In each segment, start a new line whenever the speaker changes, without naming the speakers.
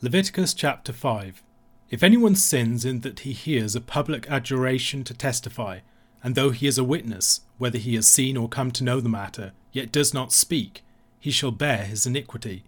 Leviticus chapter 5 If anyone sins in that he hears a public adjuration to testify, and though he is a witness, whether he has seen or come to know the matter, yet does not speak, he shall bear his iniquity.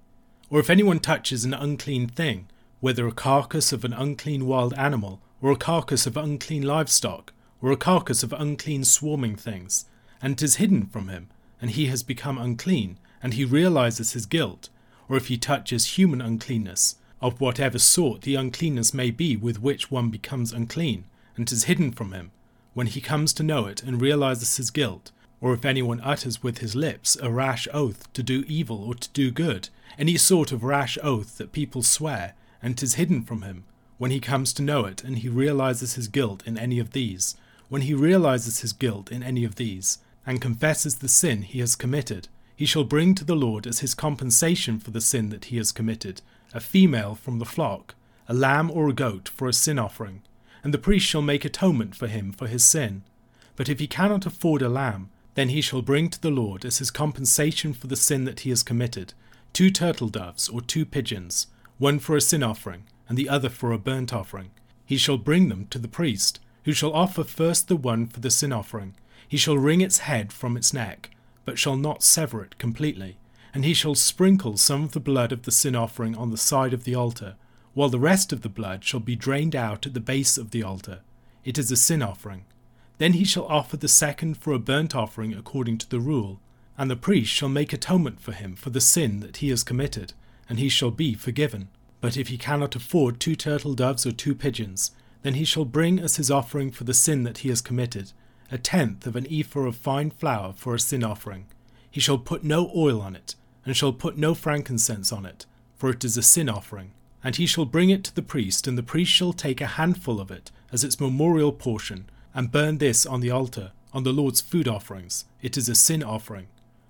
Or if anyone touches an unclean thing, whether a carcass of an unclean wild animal, or a carcass of unclean livestock, or a carcass of unclean swarming things, and it is hidden from him, and he has become unclean, and he realizes his guilt, or if he touches human uncleanness, of whatever sort the uncleanness may be with which one becomes unclean, and is hidden from him, when he comes to know it and realizes his guilt, or if anyone utters with his lips a rash oath to do evil or to do good, any sort of rash oath that people swear, and it is hidden from him, when he comes to know it and he realizes his guilt in any of these, when he realizes his guilt in any of these, and confesses the sin he has committed, he shall bring to the Lord as his compensation for the sin that he has committed a female from the flock, a lamb or a goat for a sin offering, and the priest shall make atonement for him for his sin. But if he cannot afford a lamb, then he shall bring to the Lord as his compensation for the sin that he has committed two turtle doves or two pigeons, one for a sin offering, and the other for a burnt offering. He shall bring them to the priest, who shall offer first the one for the sin offering. He shall wring its head from its neck, but shall not sever it completely. And he shall sprinkle some of the blood of the sin offering on the side of the altar, while the rest of the blood shall be drained out at the base of the altar. It is a sin offering. Then he shall offer the second for a burnt offering according to the rule, and the priest shall make atonement for him for the sin that he has committed, and he shall be forgiven. But if he cannot afford two turtle doves or two pigeons, then he shall bring as his offering for the sin that he has committed a tenth of an ephah of fine flour for a sin offering. He shall put no oil on it, and shall put no frankincense on it, for it is a sin offering. And he shall bring it to the priest, and the priest shall take a handful of it as its memorial portion, and burn this on the altar, on the Lord's food offerings. It is a sin offering.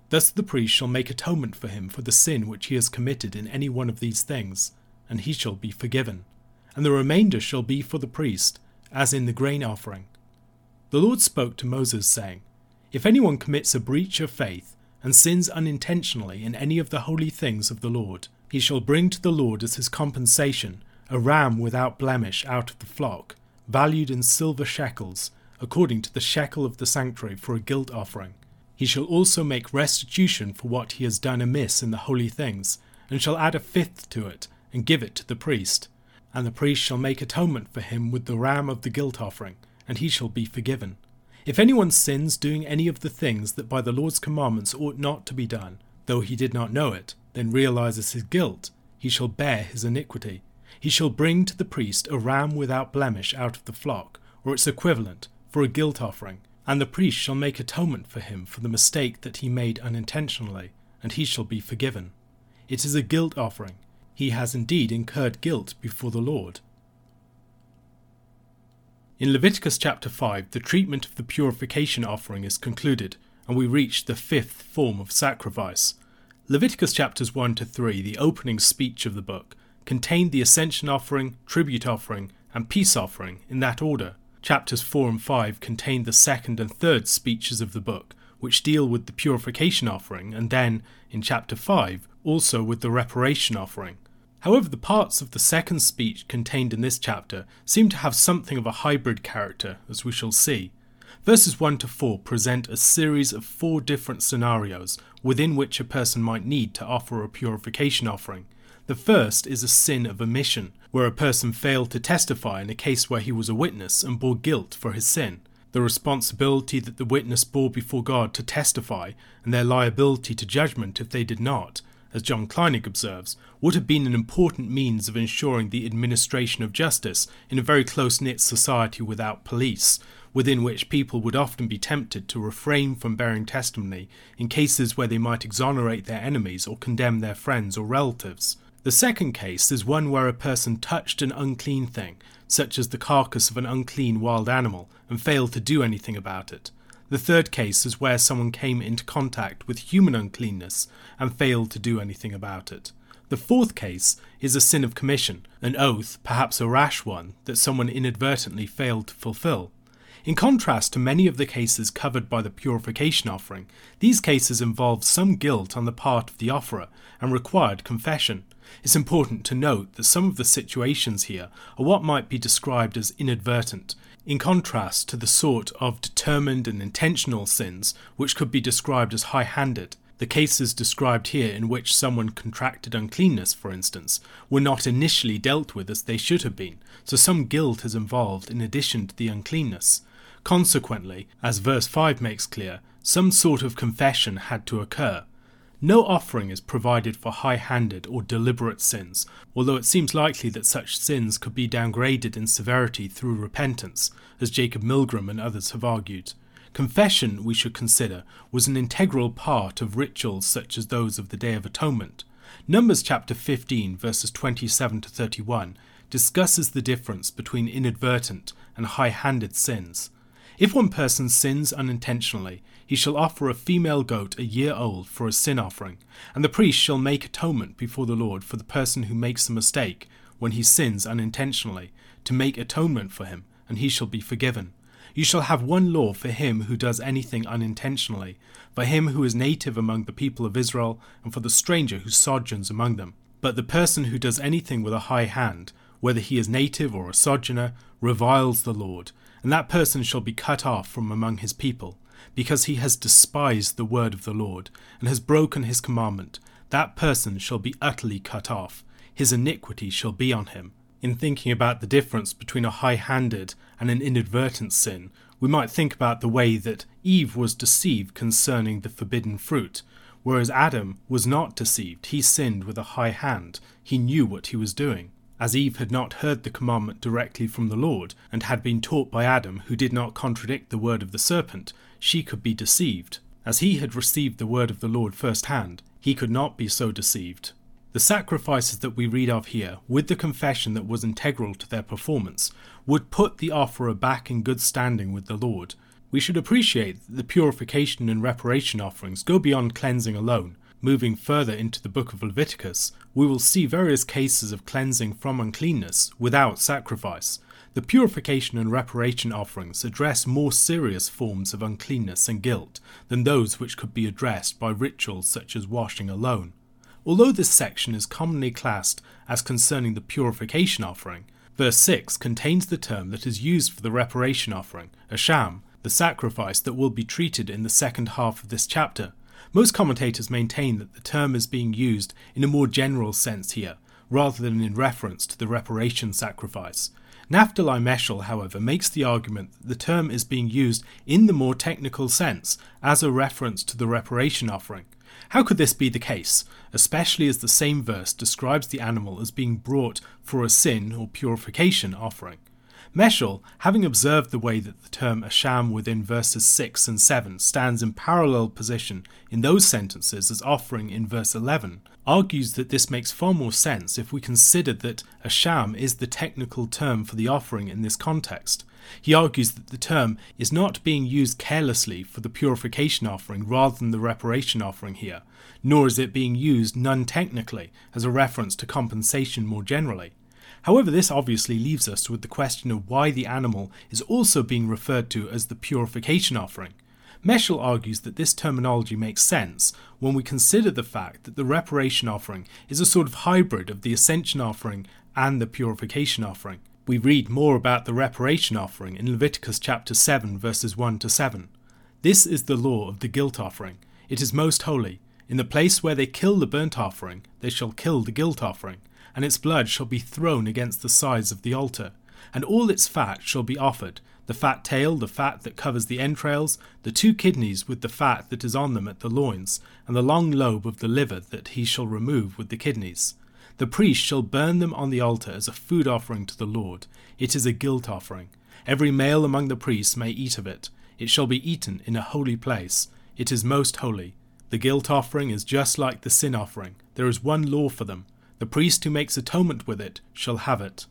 Thus the priest shall make atonement for him for the sin which he has committed in any one of these things, and he shall be forgiven. And the remainder shall be for the priest, as in the grain offering. The Lord spoke to Moses, saying, If anyone commits a breach of faith, and sins unintentionally in any of the holy things of the Lord, he shall bring to the Lord as his compensation a ram without blemish out of the flock, valued in silver shekels, according to the shekel of the sanctuary for a guilt offering. He shall also make restitution for what he has done amiss in the holy things, and shall add a fifth to it, and give it to the priest. And the priest shall make atonement for him with the ram of the guilt offering, and he shall be forgiven. If anyone sins doing any of the things that by the Lord's commandments ought not to be done, though he did not know it, then realizes his guilt, he shall bear his iniquity. He shall bring to the priest a ram without blemish out of the flock, or its equivalent, for a guilt offering, and the priest shall make atonement for him for the mistake that he made unintentionally, and he shall be forgiven. It is a guilt offering. He has indeed incurred guilt before the Lord. In Leviticus chapter 5, the treatment of the purification offering is concluded, and we reach the fifth form of sacrifice. Leviticus chapters 1 to 3, the opening speech of the book, contained the ascension offering, tribute offering, and peace offering in that order. Chapters 4 and 5 contain the second and third speeches of the book, which deal with the purification offering, and then, in chapter 5, also with the reparation offering. However, the parts of the second speech contained in this chapter seem to have something of a hybrid character, as we shall see. Verses 1 to 4 present a series of four different scenarios within which a person might need to offer a purification offering. The first is a sin of omission, where a person failed to testify in a case where he was a witness and bore guilt for his sin. The responsibility that the witness bore before God to testify, and their liability to judgment if they did not, as John Kleinig observes, would have been an important means of ensuring the administration of justice in a very close knit society without police, within which people would often be tempted to refrain from bearing testimony in cases where they might exonerate their enemies or condemn their friends or relatives. The second case is one where a person touched an unclean thing, such as the carcass of an unclean wild animal, and failed to do anything about it. The third case is where someone came into contact with human uncleanness and failed to do anything about it. The fourth case is a sin of commission, an oath, perhaps a rash one, that someone inadvertently failed to fulfill. In contrast to many of the cases covered by the purification offering, these cases involved some guilt on the part of the offerer and required confession. It's important to note that some of the situations here are what might be described as inadvertent, in contrast to the sort of determined and intentional sins which could be described as high handed. The cases described here, in which someone contracted uncleanness, for instance, were not initially dealt with as they should have been, so some guilt is involved in addition to the uncleanness. Consequently, as verse 5 makes clear, some sort of confession had to occur. No offering is provided for high handed or deliberate sins, although it seems likely that such sins could be downgraded in severity through repentance, as Jacob Milgrom and others have argued. Confession, we should consider, was an integral part of rituals such as those of the Day of Atonement. Numbers chapter 15, verses 27 to 31, discusses the difference between inadvertent and high handed sins. If one person sins unintentionally, he shall offer a female goat a year old for a sin offering, and the priest shall make atonement before the Lord for the person who makes a mistake when he sins unintentionally, to make atonement for him, and he shall be forgiven. You shall have one law for him who does anything unintentionally, for him who is native among the people of Israel, and for the stranger who sojourns among them. But the person who does anything with a high hand, whether he is native or a sojourner, reviles the Lord, and that person shall be cut off from among his people, because he has despised the word of the Lord, and has broken his commandment. That person shall be utterly cut off, his iniquity shall be on him in thinking about the difference between a high handed and an inadvertent sin, we might think about the way that Eve was deceived concerning the forbidden fruit, whereas Adam was not deceived. He sinned with a high hand, he knew what he was doing. As Eve had not heard the commandment directly from the Lord, and had been taught by Adam, who did not contradict the word of the serpent, she could be deceived. As he had received the word of the Lord first hand, he could not be so deceived. The sacrifices that we read of here, with the confession that was integral to their performance, would put the offerer back in good standing with the Lord. We should appreciate that the purification and reparation offerings go beyond cleansing alone. Moving further into the book of Leviticus, we will see various cases of cleansing from uncleanness without sacrifice. The purification and reparation offerings address more serious forms of uncleanness and guilt than those which could be addressed by rituals such as washing alone. Although this section is commonly classed as concerning the purification offering, verse 6 contains the term that is used for the reparation offering, asham, the sacrifice that will be treated in the second half of this chapter. Most commentators maintain that the term is being used in a more general sense here, rather than in reference to the reparation sacrifice. Naphtali Meshel, however, makes the argument that the term is being used in the more technical sense as a reference to the reparation offering. How could this be the case, especially as the same verse describes the animal as being brought for a sin or purification offering? Meshel, having observed the way that the term asham within verses 6 and 7 stands in parallel position in those sentences as offering in verse 11, argues that this makes far more sense if we consider that asham is the technical term for the offering in this context, he argues that the term is not being used carelessly for the purification offering rather than the reparation offering here, nor is it being used non technically as a reference to compensation more generally. However, this obviously leaves us with the question of why the animal is also being referred to as the purification offering. Meshel argues that this terminology makes sense when we consider the fact that the reparation offering is a sort of hybrid of the ascension offering and the purification offering. We read more about the reparation offering in Leviticus chapter 7, verses 1 to 7. This is the law of the guilt offering. It is most holy. In the place where they kill the burnt offering, they shall kill the guilt offering, and its blood shall be thrown against the sides of the altar. And all its fat shall be offered the fat tail, the fat that covers the entrails, the two kidneys with the fat that is on them at the loins, and the long lobe of the liver that he shall remove with the kidneys. The priest shall burn them on the altar as a food offering to the Lord. It is a guilt offering. Every male among the priests may eat of it. It shall be eaten in a holy place. It is most holy. The guilt offering is just like the sin offering. There is one law for them. The priest who makes atonement with it shall have it.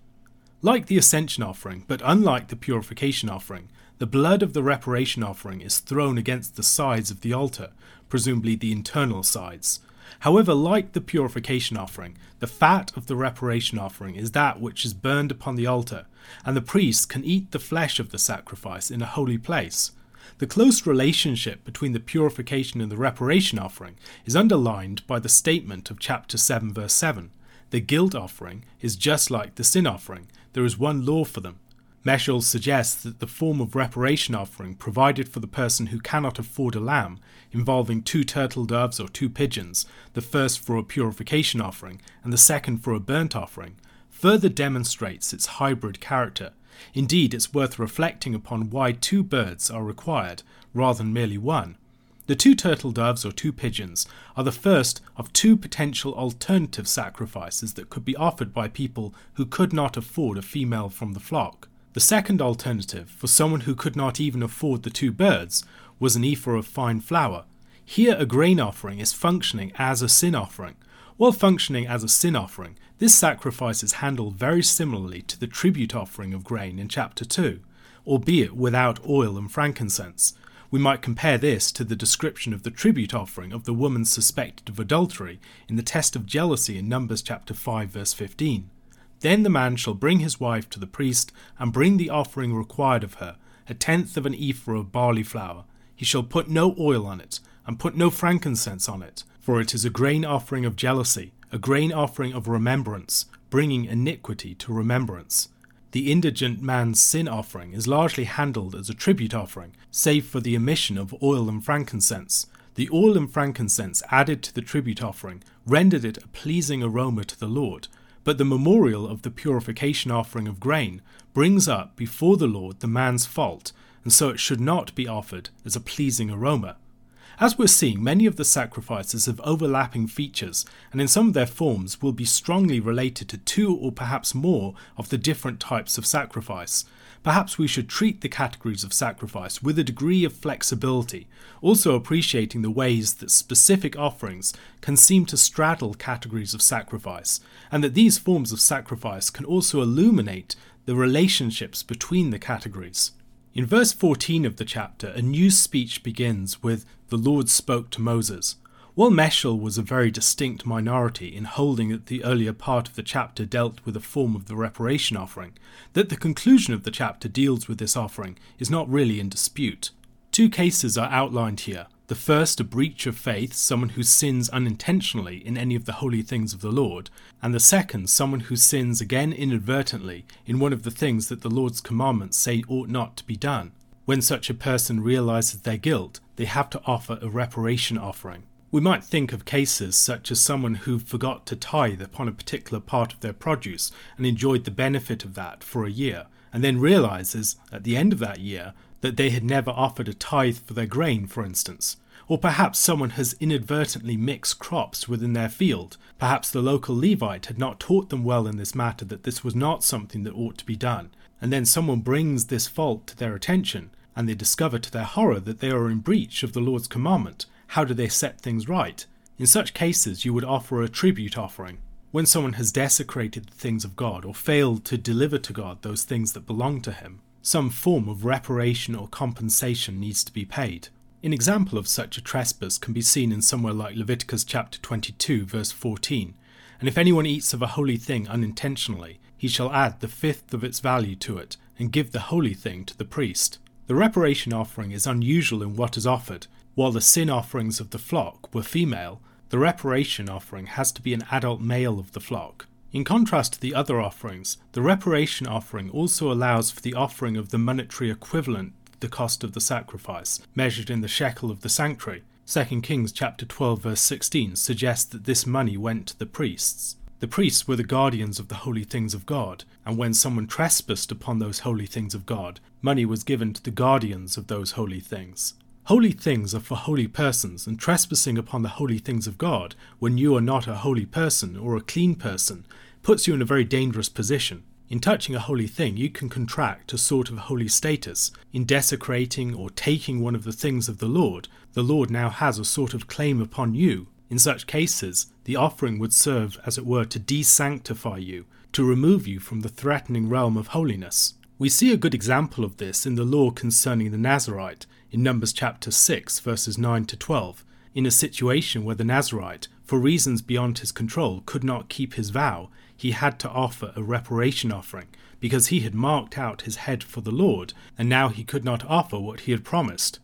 Like the ascension offering, but unlike the purification offering, the blood of the reparation offering is thrown against the sides of the altar, presumably the internal sides. However, like the purification offering, the fat of the reparation offering is that which is burned upon the altar, and the priest can eat the flesh of the sacrifice in a holy place. The close relationship between the purification and the reparation offering is underlined by the statement of chapter 7, verse 7. The guilt offering is just like the sin offering, there is one law for them. Meshel suggests that the form of reparation offering provided for the person who cannot afford a lamb, involving two turtle doves or two pigeons, the first for a purification offering and the second for a burnt offering, further demonstrates its hybrid character. Indeed, it's worth reflecting upon why two birds are required rather than merely one. The two turtle doves or two pigeons are the first of two potential alternative sacrifices that could be offered by people who could not afford a female from the flock. The second alternative, for someone who could not even afford the two birds, was an ephah of fine flour. Here, a grain offering is functioning as a sin offering. While functioning as a sin offering, this sacrifice is handled very similarly to the tribute offering of grain in chapter 2, albeit without oil and frankincense. We might compare this to the description of the tribute offering of the woman suspected of adultery in the test of jealousy in Numbers chapter 5 verse 15. Then the man shall bring his wife to the priest, and bring the offering required of her, a tenth of an ephah of barley flour. He shall put no oil on it, and put no frankincense on it, for it is a grain offering of jealousy, a grain offering of remembrance, bringing iniquity to remembrance. The indigent man's sin offering is largely handled as a tribute offering, save for the omission of oil and frankincense. The oil and frankincense added to the tribute offering rendered it a pleasing aroma to the Lord, but the memorial of the purification offering of grain brings up before the Lord the man's fault, and so it should not be offered as a pleasing aroma. As we're seeing, many of the sacrifices have overlapping features, and in some of their forms will be strongly related to two or perhaps more of the different types of sacrifice. Perhaps we should treat the categories of sacrifice with a degree of flexibility, also appreciating the ways that specific offerings can seem to straddle categories of sacrifice, and that these forms of sacrifice can also illuminate the relationships between the categories. In verse 14 of the chapter, a new speech begins with, The Lord spoke to Moses. While Meshel was a very distinct minority in holding that the earlier part of the chapter dealt with a form of the reparation offering, that the conclusion of the chapter deals with this offering is not really in dispute. Two cases are outlined here. The first, a breach of faith, someone who sins unintentionally in any of the holy things of the Lord, and the second, someone who sins again inadvertently in one of the things that the Lord's commandments say ought not to be done. When such a person realizes their guilt, they have to offer a reparation offering. We might think of cases such as someone who forgot to tithe upon a particular part of their produce and enjoyed the benefit of that for a year, and then realizes at the end of that year that they had never offered a tithe for their grain, for instance. Or perhaps someone has inadvertently mixed crops within their field. Perhaps the local Levite had not taught them well in this matter that this was not something that ought to be done. And then someone brings this fault to their attention, and they discover to their horror that they are in breach of the Lord's commandment, how do they set things right? In such cases, you would offer a tribute offering. When someone has desecrated the things of God or failed to deliver to God those things that belong to Him, some form of reparation or compensation needs to be paid. An example of such a trespass can be seen in somewhere like Leviticus chapter 22, verse 14. And if anyone eats of a holy thing unintentionally, he shall add the fifth of its value to it, and give the holy thing to the priest. The reparation offering is unusual in what is offered, while the sin offerings of the flock were female, the reparation offering has to be an adult male of the flock. In contrast to the other offerings, the reparation offering also allows for the offering of the monetary equivalent the cost of the sacrifice, measured in the shekel of the sanctuary. 2 Kings chapter 12 verse 16 suggests that this money went to the priests. The priests were the guardians of the holy things of God, and when someone trespassed upon those holy things of God, money was given to the guardians of those holy things. Holy things are for holy persons, and trespassing upon the holy things of God, when you are not a holy person or a clean person, puts you in a very dangerous position. In touching a holy thing, you can contract a sort of holy status. In desecrating or taking one of the things of the Lord, the Lord now has a sort of claim upon you. In such cases, the offering would serve, as it were, to desanctify you, to remove you from the threatening realm of holiness. We see a good example of this in the law concerning the Nazarite in Numbers chapter 6, verses 9 to 12, in a situation where the Nazarite, for reasons beyond his control, could not keep his vow, he had to offer a reparation offering, because he had marked out his head for the Lord, and now he could not offer what he had promised.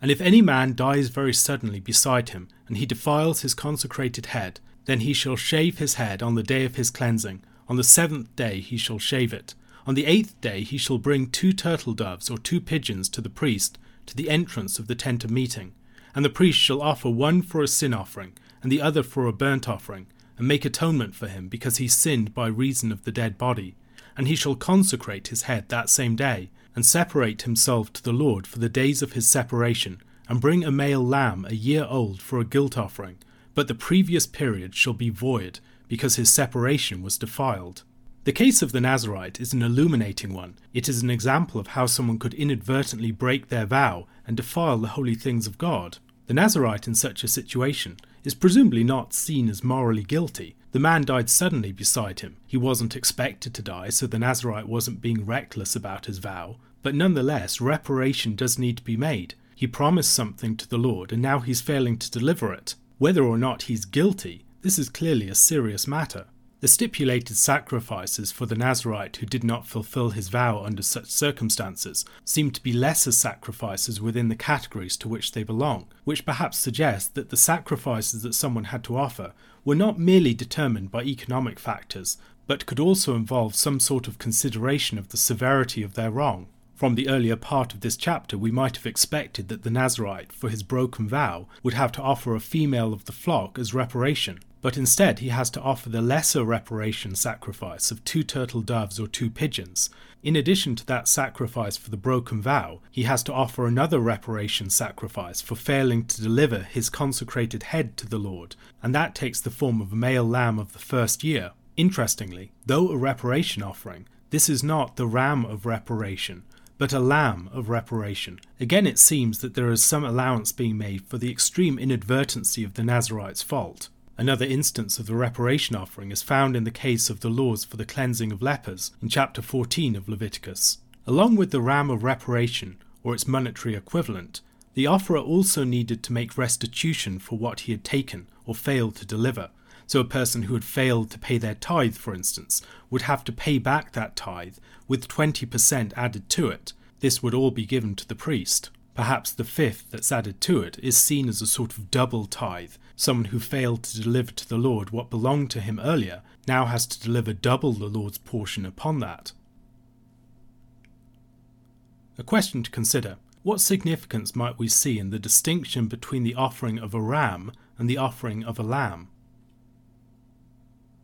And if any man dies very suddenly beside him, and he defiles his consecrated head, then he shall shave his head on the day of his cleansing. On the seventh day he shall shave it. On the eighth day he shall bring two turtle doves or two pigeons to the priest, to the entrance of the tent of meeting. And the priest shall offer one for a sin offering, and the other for a burnt offering, and make atonement for him, because he sinned by reason of the dead body. And he shall consecrate his head that same day, and separate himself to the Lord for the days of his separation, and bring a male lamb a year old for a guilt offering, but the previous period shall be void, because his separation was defiled. The case of the Nazarite is an illuminating one. It is an example of how someone could inadvertently break their vow and defile the holy things of God. The Nazarite in such a situation is presumably not seen as morally guilty. The man died suddenly beside him. He wasn't expected to die, so the Nazarite wasn't being reckless about his vow. But nonetheless, reparation does need to be made. He promised something to the Lord, and now he's failing to deliver it. Whether or not he's guilty, this is clearly a serious matter. The stipulated sacrifices for the Nazarite who did not fulfill his vow under such circumstances seem to be lesser sacrifices within the categories to which they belong, which perhaps suggests that the sacrifices that someone had to offer were not merely determined by economic factors, but could also involve some sort of consideration of the severity of their wrong. From the earlier part of this chapter, we might have expected that the Nazarite, for his broken vow, would have to offer a female of the flock as reparation, but instead he has to offer the lesser reparation sacrifice of two turtle doves or two pigeons. In addition to that sacrifice for the broken vow, he has to offer another reparation sacrifice for failing to deliver his consecrated head to the Lord, and that takes the form of a male lamb of the first year. Interestingly, though a reparation offering, this is not the ram of reparation, but a lamb of reparation. Again, it seems that there is some allowance being made for the extreme inadvertency of the Nazarite's fault. Another instance of the reparation offering is found in the case of the laws for the cleansing of lepers in chapter 14 of Leviticus. Along with the ram of reparation, or its monetary equivalent, the offerer also needed to make restitution for what he had taken or failed to deliver. So, a person who had failed to pay their tithe, for instance, would have to pay back that tithe with 20% added to it. This would all be given to the priest. Perhaps the fifth that's added to it is seen as a sort of double tithe. Someone who failed to deliver to the Lord what belonged to him earlier now has to deliver double the Lord's portion upon that. A question to consider what significance might we see in the distinction between the offering of a ram and the offering of a lamb?